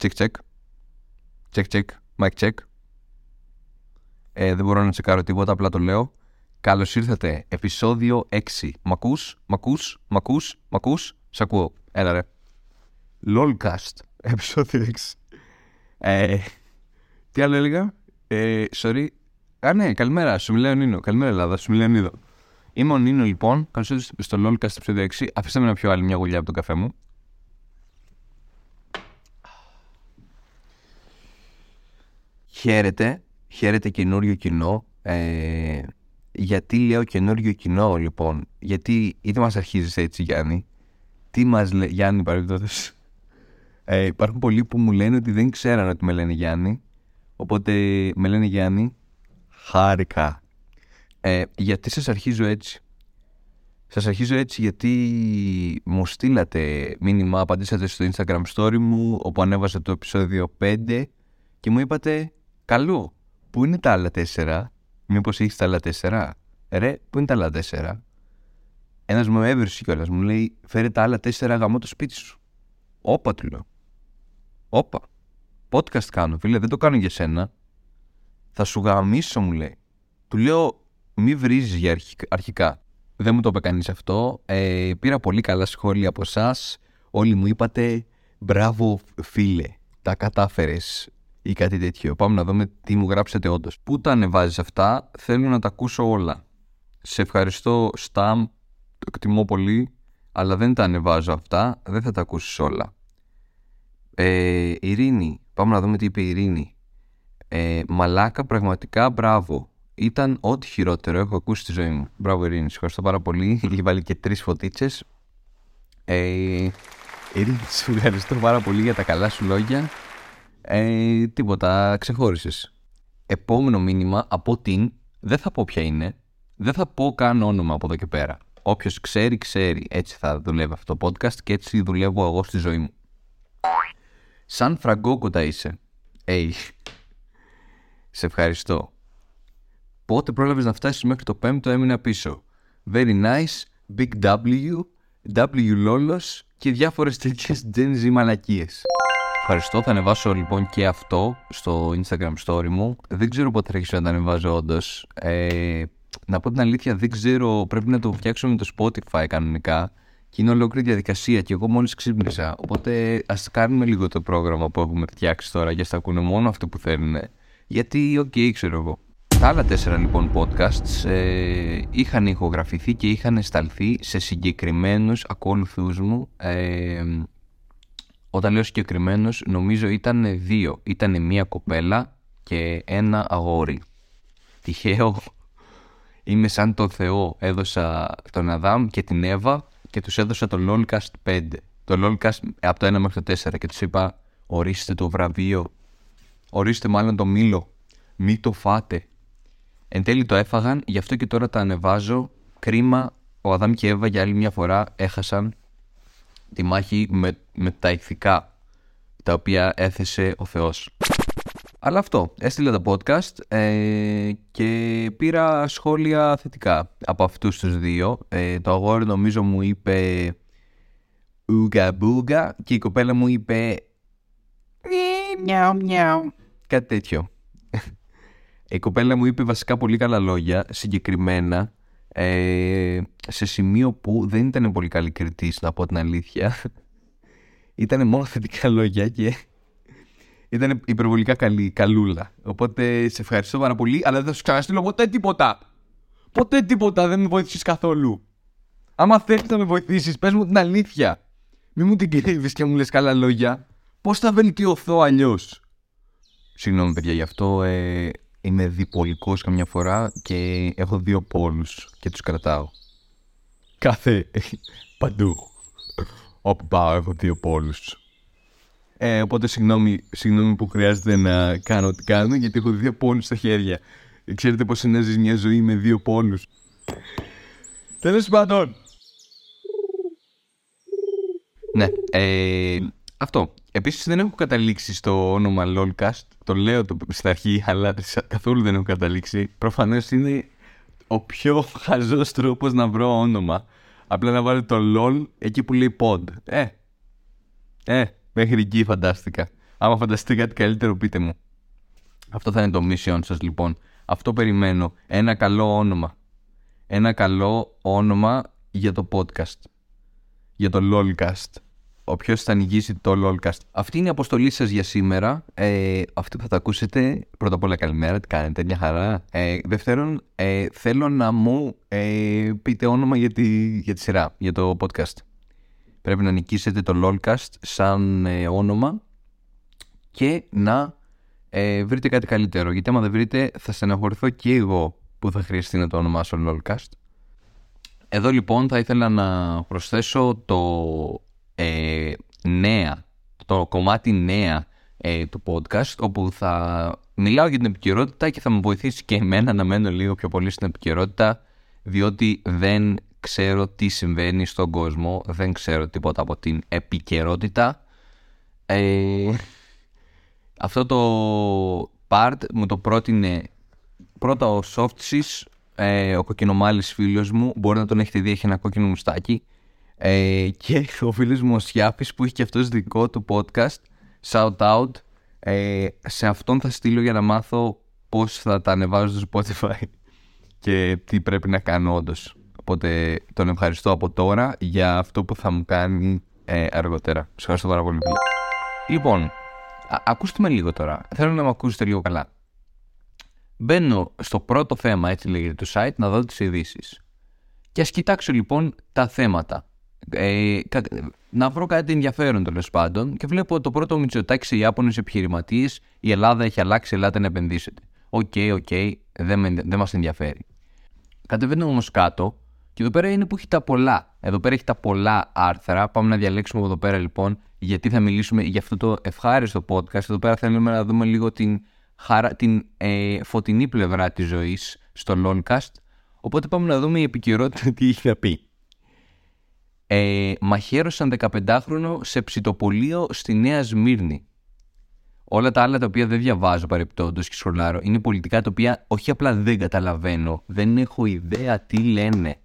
Check, check. Check, check. Mic check. Ε, δεν μπορώ να τσεκάρω τίποτα, απλά το λέω. Καλώς ήρθατε. Επισόδιο 6. Μ' ακού, μ' ακού, μ' ακού, μ' ακού. Σ' ακούω. Έλα ρε. LOLcast. Επισόδιο 6. Ε, τι άλλο έλεγα; Ε, sorry. Α, ναι, καλημέρα. Σου μιλάει ο Νίνο. Καλημέρα, Ελλάδα. Σου μιλάει ο Νίνο. Είμαι ο Νίνο, λοιπόν. Καλώς ήρθατε στο LOLcast επεισόδιο 6. Αφήστε με να πιω άλλη μια γουλιά από τον καφέ μου. Χαίρετε, χαίρετε καινούριο κοινό. Ε, γιατί λέω καινούριο κοινό, λοιπόν. Γιατί είτε μας αρχίζεις έτσι, Γιάννη. Τι μας λέει, Γιάννη, παρεμπιπτόντως. Ε, υπάρχουν πολλοί που μου λένε ότι δεν ξέραν ότι με λένε Γιάννη. Οπότε με λένε Γιάννη. Χάρηκα. Ε, γιατί σας αρχίζω έτσι. Σας αρχίζω έτσι γιατί μου στείλατε μήνυμα, απαντήσατε στο Instagram story μου όπου ανέβασα το επεισόδιο 5 και μου είπατε Καλό, πού είναι τα άλλα 4 Μήπως έχεις τα άλλα 4 Ρε, πού είναι τα άλλα 4 Ένας μου έβρισε κιόλας μου λέει φέρε τα άλλα 4 γαμώ το σπίτι σου Όπα του λέω. Όπα Podcast κάνω φίλε δεν το κάνω για σένα Θα σου γαμίσω μου λέει. Του λέω μη βρίζεις για αρχικά δεν μου το είπε κανείς αυτό. Ε, πήρα πολύ καλά σχόλια από εσάς. Όλοι μου είπατε μπράβο φίλε, τα κατάφερες ή κάτι τέτοιο. Πάμε να δούμε τι μου γράψετε όντως. Πού τα ανεβάζεις αυτά, θέλω να τα ακούσω όλα. Σε ευχαριστώ Σταμ, το εκτιμώ πολύ, αλλά δεν τα ανεβάζω αυτά, δεν θα τα ακούσεις όλα. Ε, Ειρήνη, πάμε να δούμε τι είπε η Ειρήνη. Ε, μαλάκα, πραγματικά μπράβο ήταν ό,τι χειρότερο έχω ακούσει στη ζωή μου. Μπράβο, Ειρήνη. Σου ευχαριστώ πάρα πολύ. Έχει βάλει και τρεις φωτίτσες. Ε, Ειρήνη, σου ευχαριστώ πάρα πολύ για τα καλά σου λόγια. Ε, τίποτα, ξεχώρισες. Επόμενο μήνυμα από την. Δεν θα πω ποια είναι. Δεν θα πω καν όνομα από εδώ και πέρα. Όποιος ξέρει, ξέρει. Έτσι θα δουλεύει αυτό το podcast και έτσι δουλεύω εγώ στη ζωή μου. Σαν φραγκόκοτα είσαι. Ε, σε ευχαριστώ. Πότε πρόλαβες να φτάσεις μέχρι το πέμπτο έμεινα πίσω. Very nice, big W, W Lolos και διάφορες τέτοιες Gen Z μαλακίες. Ευχαριστώ, θα ανεβάσω λοιπόν και αυτό στο Instagram story μου. Δεν ξέρω πότε θα αρχίσω να τα ανεβάζω όντως. Ε, να πω την αλήθεια, δεν ξέρω, πρέπει να το φτιάξω με το Spotify κανονικά. Και είναι ολόκληρη διαδικασία και εγώ μόλις ξύπνησα. Οπότε ας κάνουμε λίγο το πρόγραμμα που έχουμε φτιάξει τώρα για να ακούνε μόνο αυτό που θέλουν. Γιατί, OK, okay, ξέρω εγώ. Τα άλλα τέσσερα λοιπόν podcasts ε, είχαν ηχογραφηθεί και είχαν σταλθεί σε συγκεκριμένους ακόλουθούς μου. Ε, όταν λέω συγκεκριμένους νομίζω ήταν δύο. Ήταν μία κοπέλα και ένα αγόρι. Τυχαίο. Είμαι σαν το Θεό. Έδωσα τον Αδάμ και την Εύα και τους έδωσα το LOLcast 5. Το LOLcast από το 1 μέχρι το 4 και τους είπα ορίστε το βραβείο. Ορίστε μάλλον το μήλο. Μη το φάτε. Εν τέλει το έφαγαν, γι' αυτό και τώρα τα ανεβάζω. Κρίμα, ο Αδάμ και η Εύα για άλλη μια φορά έχασαν τη μάχη με, με τα ηθικά τα οποία έθεσε ο Θεός. Αλλά αυτό, έστειλα τα podcast ε, και πήρα σχόλια θετικά από αυτούς τους δύο. Ε, το αγόρι νομίζω μου είπε Ούγκα μπούγκα και η κοπέλα μου είπε Μιαου μιαου Κάτι τέτοιο. Η κοπέλα μου είπε βασικά πολύ καλά λόγια, συγκεκριμένα, ε, σε σημείο που δεν ήταν πολύ καλή κριτής, να πω την αλήθεια. ήταν μόνο θετικά λόγια και ήταν υπερβολικά καλή, καλούλα. Οπότε σε ευχαριστώ πάρα πολύ, αλλά δεν θα σου ξαναστείλω ποτέ τίποτα. Ποτέ τίποτα, δεν με βοηθήσεις καθόλου. Άμα θέλεις να με βοηθήσεις, πες μου την αλήθεια. Μη μου την κρύβεις και μου λες καλά λόγια. Πώς θα βελτιωθώ αλλιώς; Συγγνώμη παιδιά γι' αυτό. Ε, είμαι διπολικός καμιά φορά και έχω δύο πόλους και τους κρατάω. Κάθε παντού. Όπου πάω έχω δύο πόλους. Ε, οπότε συγγνώμη, συγγνώμη που χρειάζεται να κάνω ό,τι κάνω γιατί έχω δύο πόλους στα χέρια. Ξέρετε πώς είναι να ζεις μια ζωή με δύο πόλους. Τέλος πάντων. Ναι, ε, αυτό. Επίσης δεν έχω καταλήξει στο όνομα LOLcast. Το λέω το στην αρχή, αλλά καθόλου δεν έχω καταλήξει. Προφανώς είναι ο πιο χαζός τρόπος να βρω όνομα. Απλά να βάλω το LOL εκεί που λέει pod. Ε, ε, μέχρι εκεί φαντάστηκα. Άμα φανταστείτε κάτι καλύτερο, πείτε μου. Αυτό θα είναι το mission σας λοιπόν. Αυτό περιμένω. Ένα καλό όνομα. Ένα καλό όνομα για το podcast. Για το LOLcast. Όποιος θα ανοιγήσει το LOLcast. Αυτή είναι η αποστολή σας για σήμερα. Ε, αυτό που θα τα ακούσετε. Πρώτα απ' όλα, καλημέρα. Τι κάνετε, μια χαρά. Ε, δεύτερον, ε, θέλω να μου ε, πείτε όνομα για τη, για τη σειρά, για το podcast. Πρέπει να νικήσετε το LOLcast σαν ε, όνομα και να ε, βρείτε κάτι καλύτερο. Γιατί άμα δεν βρείτε, θα στεναχωρηθώ και εγώ που θα χρειαστεί να το ονομάσω LOLcast. Εδώ λοιπόν θα ήθελα να προσθέσω το ε, νέα, το κομμάτι νέα ε, του podcast όπου θα μιλάω για την επικαιρότητα και θα με βοηθήσει και εμένα να μένω λίγο πιο πολύ στην επικαιρότητα διότι δεν ξέρω τι συμβαίνει στον κόσμο, δεν ξέρω τίποτα από την επικαιρότητα. Ε, αυτό το part μου το πρότεινε πρώτα ο Softsys, ε, ο κοκκινομάλης φίλος μου, μπορεί να τον έχετε δει, έχει ένα κόκκινο μουστάκι ε, και ο φίλος μου ο Σιάφης που έχει και αυτός δικό του podcast shout out ε, σε αυτόν θα στείλω για να μάθω πώς θα τα ανεβάζω στο Spotify και τι πρέπει να κάνω όντως. Οπότε τον ευχαριστώ από τώρα για αυτό που θα μου κάνει ε, αργότερα. Σας ευχαριστώ πάρα πολύ. Λοιπόν, ακούστε με λίγο τώρα. Θέλω να με ακούσετε λίγο καλά. Μπαίνω στο πρώτο θέμα, έτσι λέγεται το site, να δω τις ειδήσεις. Και ας κοιτάξω λοιπόν τα θέματα. Ε, να βρω κάτι ενδιαφέρον τέλος πάντων και βλέπω το πρώτο Μητσοτάκι σε Ιάπωνες επιχειρηματίες. Η Ελλάδα έχει αλλάξει, ελάτε να επενδύσετε. OK, okay, OK, okay, δεν, δεν μας ενδιαφέρει. Κατεβαίνω όμως κάτω και εδώ πέρα είναι που έχει τα πολλά. Εδώ πέρα έχει τα πολλά άρθρα. Πάμε να διαλέξουμε εδώ πέρα λοιπόν γιατί θα μιλήσουμε για αυτό το ευχάριστο podcast. Εδώ πέρα θέλουμε να δούμε λίγο την, χαρα... την ε, φωτεινή πλευρά της ζωής στο Lolcast. Οπότε πάμε να δούμε η επικαιρότητα τι έχει να πει. Ε, μαχαίρωσαν 15χρονο σε ψητοπολείο στη Νέα Σμύρνη. Όλα τα άλλα τα οποία δεν διαβάζω παρεπτόντως και σχολάρω είναι πολιτικά τα οποία όχι απλά δεν καταλαβαίνω, δεν έχω ιδέα τι λένε.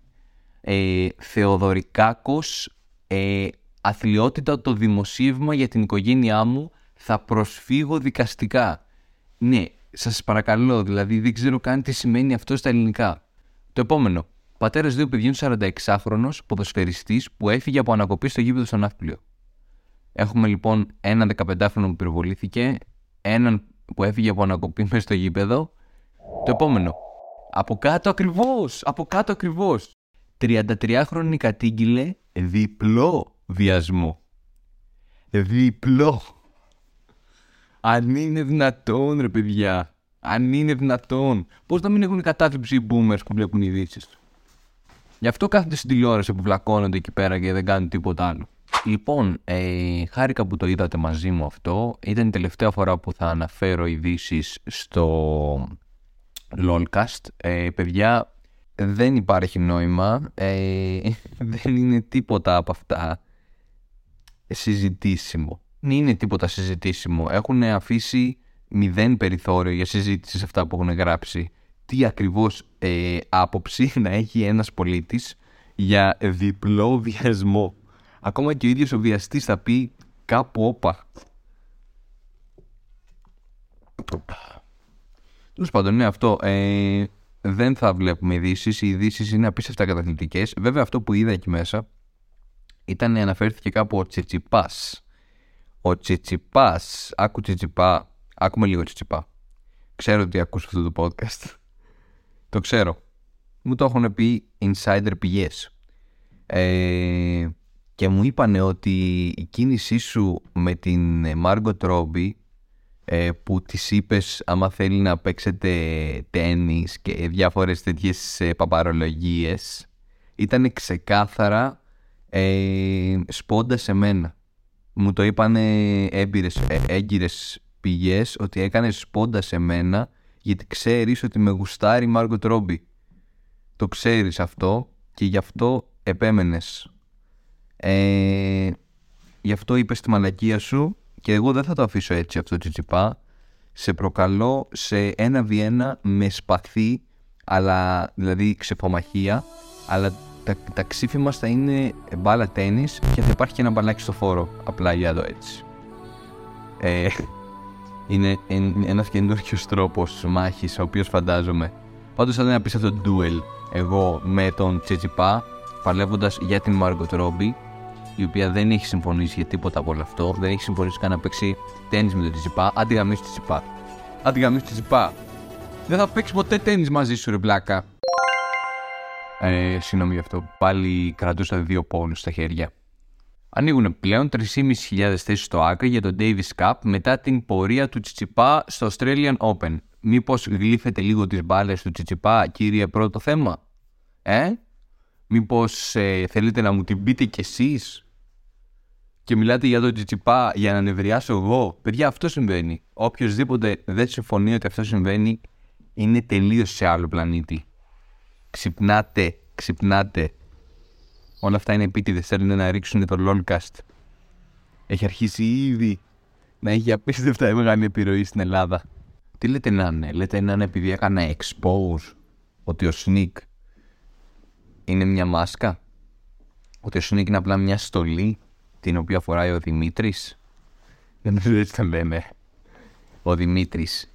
Ε, Θεοδωρικάκος, ε, αθλειότητα το δημοσίευμα για την οικογένειά μου θα προσφύγω δικαστικά. Ναι, σας παρακαλώ, δηλαδή δεν ξέρω καν τι σημαίνει αυτό στα ελληνικά. Το επόμενο. Πατέρας δύο παιδιών 46χρονο ποδοσφαιριστής που έφυγε από ανακοπή στο γήπεδο στον Ναύπλιο. Έχουμε λοιπόν έναν 15χρονο που πυροβολήθηκε, έναν που έφυγε από ανακοπή μέσα στο γήπεδο. Το επόμενο. Από κάτω ακριβώς! Από κάτω ακριβώς! 33χρονη κατήγγειλε διπλό βιασμό. Διπλό. Αν είναι δυνατόν, ρε παιδιά. Αν είναι δυνατόν. Πώς να μην έχουν κατάθλιψη οι boomers που βλέπουν ειδήσεις. Γι' αυτό κάθονται στην τηλεόραση που βλακώνονται εκεί πέρα και δεν κάνουν τίποτα άλλο. Λοιπόν, ε, χάρηκα που το είδατε μαζί μου αυτό. Ήταν η τελευταία φορά που θα αναφέρω ειδήσεις στο LOLcast. Ε, παιδιά, δεν υπάρχει νόημα. Ε, δεν είναι τίποτα από αυτά συζητήσιμο. Δεν είναι τίποτα συζητήσιμο. Έχουν αφήσει μηδέν περιθώριο για συζήτηση σε αυτά που έχουν γράψει τι ακριβώς ε, άποψη να έχει ένας πολίτης για διπλό βιασμό. Ακόμα και ο ίδιος ο βιαστής θα πει κάπου όπα. Τέλος πάντων, ναι, αυτό. Ε, δεν θα βλέπουμε ειδήσεις. Οι ειδήσεις είναι απίστευτα καταθλιπτικές. Βέβαια, αυτό που είδα εκεί μέσα ήταν αναφέρθηκε κάπου ο Τσιτσιπάς. Ο Τσιτσιπάς. Άκου Τσιτσιπά. Άκουμε λίγο Τσιτσιπά. Ξέρω ότι ακούς αυτό το podcast. Το ξέρω. Μου το έχουν πει insider πηγές. Ε, και μου είπανε ότι η κίνησή σου με την Margot Robbie ε, που της είπες άμα θέλει να παίξετε τένις και διάφορες τέτοιες ε, παπαρολογίες ήταν ξεκάθαρα ε, σπόντα σε μένα. Μου το είπανε έμπειρες, ε, έγκυρες πηγές ότι έκανες σπόντα σε μένα γιατί ξέρεις ότι με γουστάρει η Μάργκο Τρόμπι. Το ξέρεις αυτό και γι' αυτό επέμενες. Ε, γι' αυτό είπες τη μαλακία σου και εγώ δεν θα το αφήσω έτσι αυτό τσιτσιπά. Σε προκαλώ σε ένα βιένα με σπαθί, αλλά δηλαδή ξεφομαχία, αλλά τα, τα ξύφη μας θα είναι μπάλα τένις και θα υπάρχει και ένα μπαλάκι στο φόρο, απλά για εδώ έτσι. Ε, είναι ένας καινούριος τρόπος μάχης, ο οποίος φαντάζομαι. Πάντως θα ήταν ένα απίστευτο duel εγώ με τον Τσιτσιπά, παλεύοντας για την Μάργκοτ Ρόμπι, η οποία δεν έχει συμφωνήσει για τίποτα από όλο αυτό. Δεν έχει συμφωνήσει καν να παίξει τέννη με τον Τσιτσιπά. Αντιγαμίσει Τσιτσιπά. Αντιγαμίσει Τσιτσιπά. Δεν θα παίξεις ποτέ τέννη μαζί σου, ρε μπλάκα. Ε, συγγνώμη γι' αυτό. Πάλι κρατούσα δύο πόνους στα χέρια. Ανοίγουν πλέον 3.500 θέσει στο άκρη για τον Davis Cup μετά την πορεία του Τσιτσιπά στο Australian Open. Μήπως γλύφετε λίγο τις μπάλες του Τσιτσιπά, κύριε πρώτο θέμα; Ε, μήπως ε, θέλετε να μου την πείτε κι εσείς; Και μιλάτε για τον Τσιτσιπά για να νευριάσω εγώ; Παιδιά, αυτό συμβαίνει. Οποιοδήποτε δεν συμφωνεί ότι αυτό συμβαίνει, είναι τελείως σε άλλο πλανήτη. Ξυπνάτε, ξυπνάτε. Όλα αυτά είναι επίτηδες. Θέλουν να ρίξουν το LOLcast. Έχει αρχίσει ήδη να έχει απίστευτα μεγάλη επιρροή στην Ελλάδα. Τι λέτε να είναι, λέτε να είναι επειδή έκανα expose ότι ο Sneak είναι μια μάσκα, ότι ο Sneak είναι απλά μια στολή την οποία φοράει ο Δημήτρης; Δεν νομίζω έτσι το λέμε. Ο Δημήτρης.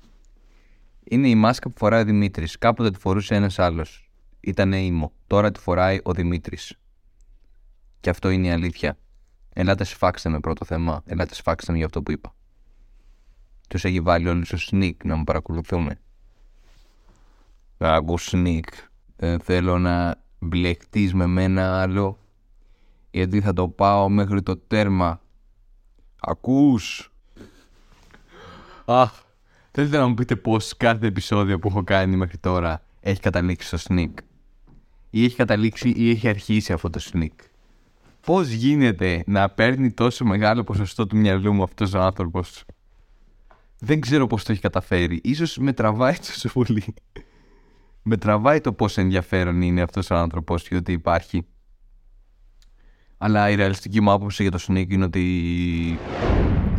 Είναι η μάσκα που φοράει ο Δημήτρης. Κάποτε τη φορούσε ένας άλλος. Ήταν ήμο. Τώρα τη φοράει ο Δημήτρης. Και αυτό είναι η αλήθεια. Ελάτε σφάξτε με πρώτο θέμα. Ελάτε σφάξτε με για αυτό που είπα. Του έχει βάλει όλοι στο sneak να με παρακολουθούν. Άκου sneak. Δεν θέλω να μπλεχτείς με μένα άλλο γιατί θα το πάω μέχρι το τέρμα. Ακούς; Αχ, θέλετε να μου πείτε πως κάθε επεισόδιο που έχω κάνει μέχρι τώρα έχει καταλήξει στο sneak; Ή έχει καταλήξει ή έχει αρχίσει αυτό το sneak; Πώς γίνεται να παίρνει τόσο μεγάλο ποσοστό του μυαλού μου αυτός ο άνθρωπος; Δεν ξέρω πώς το έχει καταφέρει. Ίσως με τραβάει τόσο πολύ. με τραβάει το πόσο ενδιαφέρον είναι αυτός ο άνθρωπος και ότι υπάρχει. Αλλά η ρεαλιστική μου άποψη για το Sonic είναι ότι.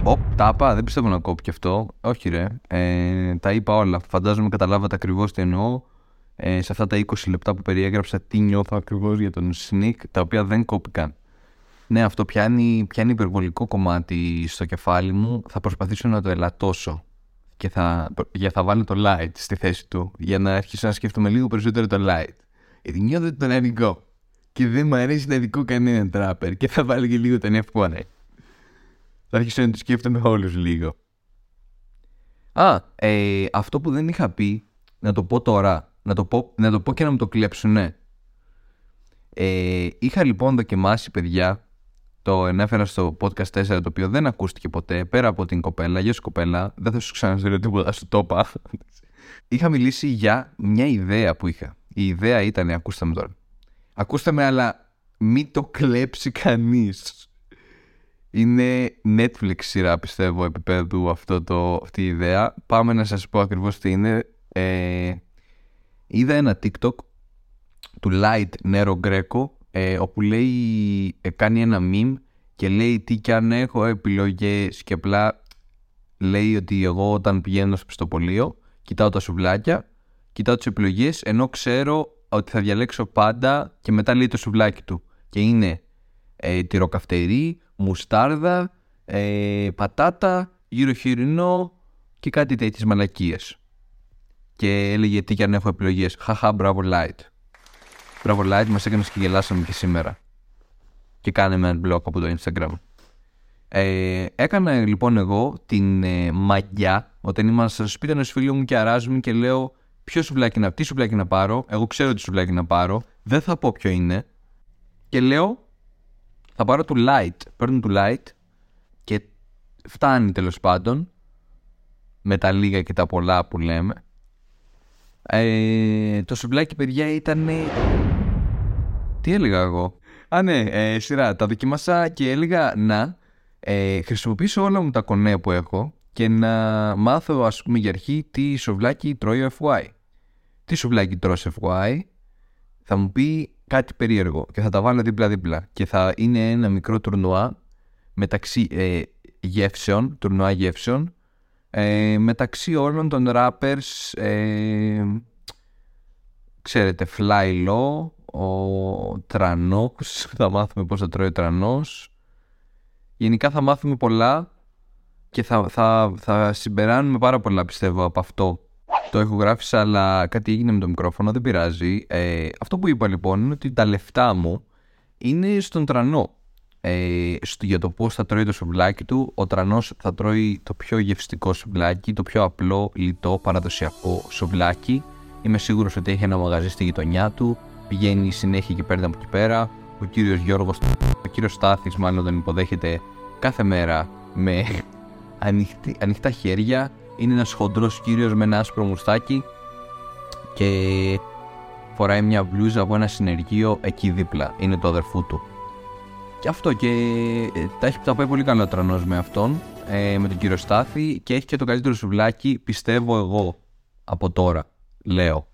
Οπ, τα είπα, δεν πιστεύω να κόπει και αυτό. Όχι, ρε. Ε, τα είπα όλα. Φαντάζομαι καταλάβατε ακριβώς τι εννοώ. Ε, σε αυτά τα 20 λεπτά που περιέγραψα τι νιώθω ακριβώς για τον Sneak, τα οποία δεν κόπηκαν. Ναι, αυτό πιάνει, πιάνει υπερβολικό κομμάτι στο κεφάλι μου. Θα προσπαθήσω να το ελαττώσω. Και θα, για θα βάλω το light στη θέση του. Για να αρχίσω να σκέφτομαι λίγο περισσότερο το light. Γιατί νιώθω ότι τον ελληνικό και δεν μου αρέσει να δικό κανέναν τράπερ και θα βάλω και λίγο τον F1. Θα αρχίσω να το σκέφτομαι όλους λίγο. Α, ε, αυτό που δεν είχα πει, να το πω τώρα, να το πω, να το πω και να μου το κλέψουν, ναι. Ε, είχα λοιπόν δοκιμάσει, παιδιά, το ενέφερα στο podcast 4, το οποίο δεν ακούστηκε ποτέ, πέρα από την κοπέλα, γεια σου κοπέλα, δεν θα σου ξαναζήσω τίποτα, σου το είπα. είχα μιλήσει για μια ιδέα που είχα. Η ιδέα ήταν, ακούστε με τώρα, Ακούστε με, αλλά μην το κλέψει κανείς. Είναι Netflix σειρά, πιστεύω, επίπεδου αυτό το, αυτή η ιδέα. Πάμε να σας πω ακριβώς τι είναι. Ε, είδα ένα TikTok του Light Nero Greco, ε, όπου λέει, ε, κάνει ένα meme και λέει τι κι αν έχω επιλογές και απλά λέει ότι εγώ όταν πηγαίνω στο πιστοπολείο κοιτάω τα σουβλάκια, κοιτάω τις επιλογές ενώ ξέρω ότι θα διαλέξω πάντα και μετά λέει το σουβλάκι του. Και είναι ε, τυροκαυτερή, μουστάρδα, ε, πατάτα, γύρω χοιρινό και κάτι τέτοιες μαλακίες. Και έλεγε τι και αν έχω επιλογές. Χαχά, μπράβο light. Μπράβο light, μας έκανες και γελάσαμε και σήμερα. Και κάνε με ένα blog από το Instagram. Ε, έκανα λοιπόν εγώ την ε, μαγιά όταν ήμασταν στο σπίτι ενό φίλου μου και αράζουμε και λέω ποιο σουβλάκι να, τι σουβλάκι να πάρω; Εγώ ξέρω τι σουβλάκι να πάρω. Δεν θα πω ποιο είναι. Και λέω, θα πάρω του light. Παίρνω του light και φτάνει τέλος πάντων με τα λίγα και τα πολλά που λέμε. Ε, το σουβλάκι, παιδιά, ήταν. Τι έλεγα εγώ; Α, ναι, ε, σειρά. Τα δοκίμασα και έλεγα να ε, χρησιμοποιήσω όλα μου τα κονέ που έχω και να μάθω ας πούμε για αρχή τι σουβλάκι τρώει ο FY. Τι σουβλάκι τρως FY θα μου πει κάτι περίεργο και θα τα βάλω δίπλα-δίπλα και θα είναι ένα μικρό τουρνουά μεταξύ ε, γεύσεων, τουρνουά γεύσεων ε, μεταξύ όλων των rappers ε, ξέρετε Fly Low ο Τρανός θα μάθουμε πως θα τρώει ο Τρανός γενικά θα μάθουμε πολλά και θα, θα, θα συμπεράνουμε πάρα πολλά πιστεύω από αυτό. Το έχω γράψει, αλλά κάτι έγινε με το μικρόφωνο, δεν πειράζει. Ε, αυτό που είπα λοιπόν είναι ότι τα λεφτά μου είναι στον τρανό. Ε, στο, για το πώς θα τρώει το σουβλάκι του, ο τρανός θα τρώει το πιο γευστικό σουβλάκι, το πιο απλό, λιτό, παραδοσιακό σουβλάκι. Είμαι σίγουρος ότι έχει ένα μαγαζί στη γειτονιά του, πηγαίνει συνέχεια και παίρνει από εκεί πέρα. Ο κύριος Γιώργος, ο κύριος Στάθης, μάλλον τον υποδέχεται κάθε μέρα με ανοιχτή, ανοιχτά χέρια. Είναι ένας χοντρός κύριος με ένα άσπρο μουστάκι και φοράει μια μπλούζα από ένα συνεργείο εκεί δίπλα. Είναι το αδερφού του. Και αυτό και ε, τα έχει τα πάει πολύ καλά ο τρανός με αυτόν, ε, με τον κύριο Στάθη και έχει και το καλύτερο σουβλάκι, πιστεύω εγώ, από τώρα. Λέω.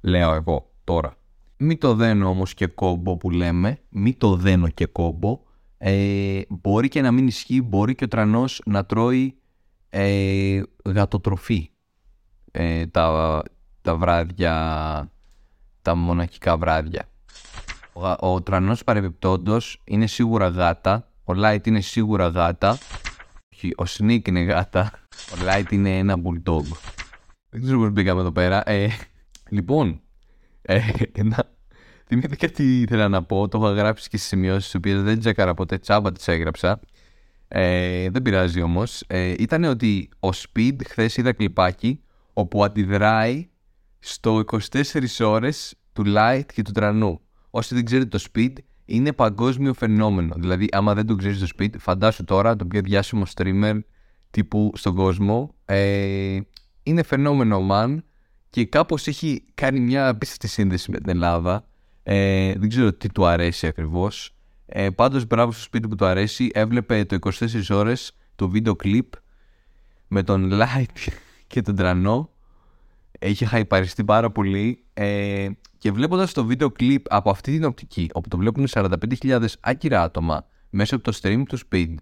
Λέω εγώ τώρα. Μη το δένω όμως και κόμπο που λέμε, μη το δένω και κόμπο. Ε, μπορεί και να μην ισχύει, μπορεί και ο τρανός να τρώει ε, γατοτροφή ε, τα, τα βράδια, τα μοναχικά βράδια. Ο, ο τρανός παρεμπιπτόντος είναι σίγουρα γάτα, ο Light είναι σίγουρα γάτα, ο Sneak είναι γάτα, ο Light είναι ένα bulldog. Δεν ξέρω πώς μπήκαμε εδώ πέρα. Ε, λοιπόν, ε, να, θυμήθηκα τι ήθελα να πω, το έχω γράψει και στις σημειώσεις τις οποίες δεν τσέκαρα ποτέ, τσάμπα τις έγραψα. Ε, δεν πειράζει όμως. Ε, ήταν ότι ο Speed χθες είδα κλιπάκι όπου αντιδράει στο 24 ώρες του Light και του Τρανού. Όσοι δεν ξέρετε το Speed είναι παγκόσμιο φαινόμενο. Δηλαδή άμα δεν το ξέρεις το Speed φαντάσου τώρα το πιο διάσημο streamer τύπου στον κόσμο ε, είναι φαινόμενο man και κάπως έχει κάνει μια απίστευτη σύνδεση με την Ελλάδα. Ε, δεν ξέρω τι του αρέσει ακριβώς. Ε, πάντως μπράβο στο σπίτι που του αρέσει. Έβλεπε το 24 ώρες το βίντεο κλιπ με τον Light και τον Τρανό. Είχε χαϊπαριστεί πάρα πολύ. Ε, και βλέποντας το βίντεο κλιπ από αυτή την οπτική, όπου το βλέπουν 45.000 άκυρα άτομα μέσα από το stream του Speed,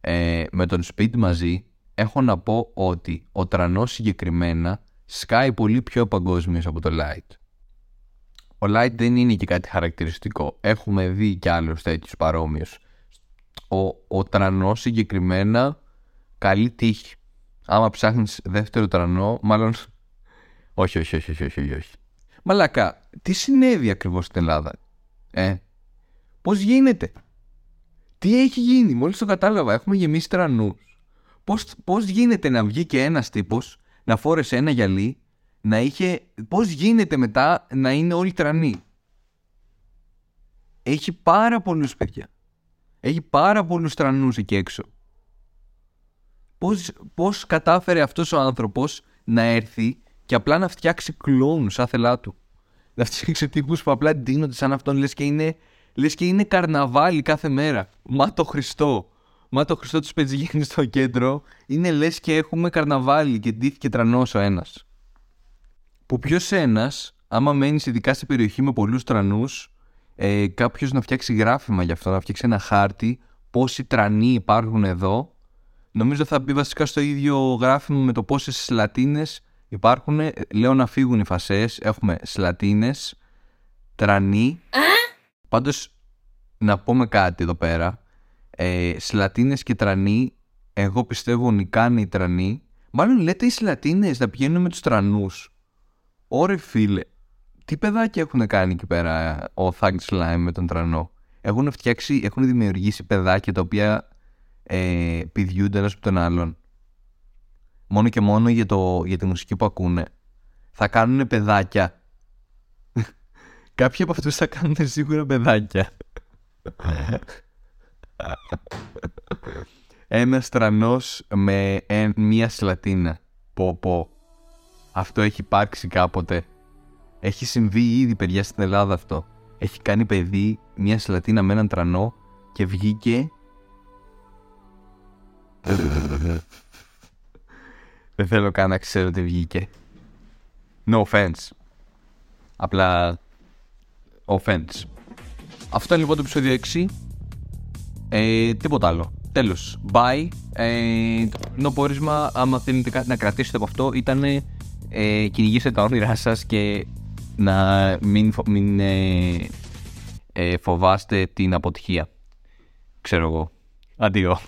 ε, με τον Speed μαζί, έχω να πω ότι ο Τρανός συγκεκριμένα σκάει πολύ πιο παγκόσμιος από το Light. Ο Light δεν είναι και κάτι χαρακτηριστικό. Έχουμε δει κι άλλους τέτοιους παρόμοιους. Ο, ο Τρανός συγκεκριμένα καλή τύχη. Άμα ψάχνεις δεύτερο τρανό, μάλλον... όχι, όχι, όχι, όχι, όχι, όχι. Μαλάκα, τι συνέβη ακριβώς στην Ελλάδα. Ε, πώς γίνεται; Τι έχει γίνει, μόλις το κατάλαβα, έχουμε γεμίσει τρανούς. Πώς, πώς γίνεται να βγει και ένας τύπος, να φόρεσε ένα γυαλί να είχε... Πώς γίνεται μετά να είναι όλοι τρανοί. Έχει πάρα πολλούς παιδιά. Έχει πάρα πολλούς τρανούς εκεί έξω. Πώς, πώς κατάφερε αυτός ο άνθρωπος να έρθει και απλά να φτιάξει κλόουν σαν θελά του. Να φτιάξει τύπους που απλά ντύνονται σαν αυτόν λες και είναι, λες και είναι καρναβάλι κάθε μέρα. Μα το Χριστό. Μα το Χριστό τους Πετζιγέννη στο κέντρο είναι λες και έχουμε καρναβάλι και ντύθηκε τρανός ο ένας που ποιος ένας, άμα μένεις ειδικά σε περιοχή με πολλούς τρανούς, ε, κάποιος να φτιάξει γράφημα γι' αυτό, να φτιάξει ένα χάρτη πόσοι τρανοί υπάρχουν εδώ. Νομίζω θα μπει βασικά στο ίδιο γράφημα με το πόσες σλατίνε υπάρχουν. Ε, λέω να φύγουν οι φασές. Έχουμε σλατίνε, τρανοί. Πάντως, να πούμε κάτι εδώ πέρα. Ε, σλατίνες και τρανοί, εγώ πιστεύω νικάνε οι τρανοί. Μάλλον λέτε οι σλατίνες να πηγαίνουν με τους τρανούς. Ωρε φίλε, τι παιδάκια έχουν κάνει εκεί πέρα ο Thug Slime με τον τρανό; Έχουν φτιάξει, έχουν δημιουργήσει παιδάκια τα οποία ε, πηδιούνται ένας από τον άλλον; Μόνο και μόνο για, το, για τη μουσική που ακούνε. Θα κάνουν παιδάκια. Κάποιοι από αυτούς θα κάνουν σίγουρα παιδάκια. Ένα τρανός με μία σλατίνα. Πω πω. Αυτό έχει υπάρξει κάποτε. Έχει συμβεί ήδη παιδιά στην Ελλάδα αυτό. Έχει κάνει παιδί μια σλατίνα με έναν τρανό και βγήκε. Δεν θέλω καν να ξέρω τι βγήκε. No offense. Απλά offense. Αυτό είναι λοιπόν το επεισόδιο 6. Ε, τίποτα άλλο. Τέλος. Bye. Ε, το πόρισμα, άμα θέλετε κάτι να κρατήσετε από αυτό, ήταν ε, κυνηγήστε τα όνειρά σας και να μην, μην ε, ε, φοβάστε την αποτυχία. Ξέρω εγώ. Αντίο.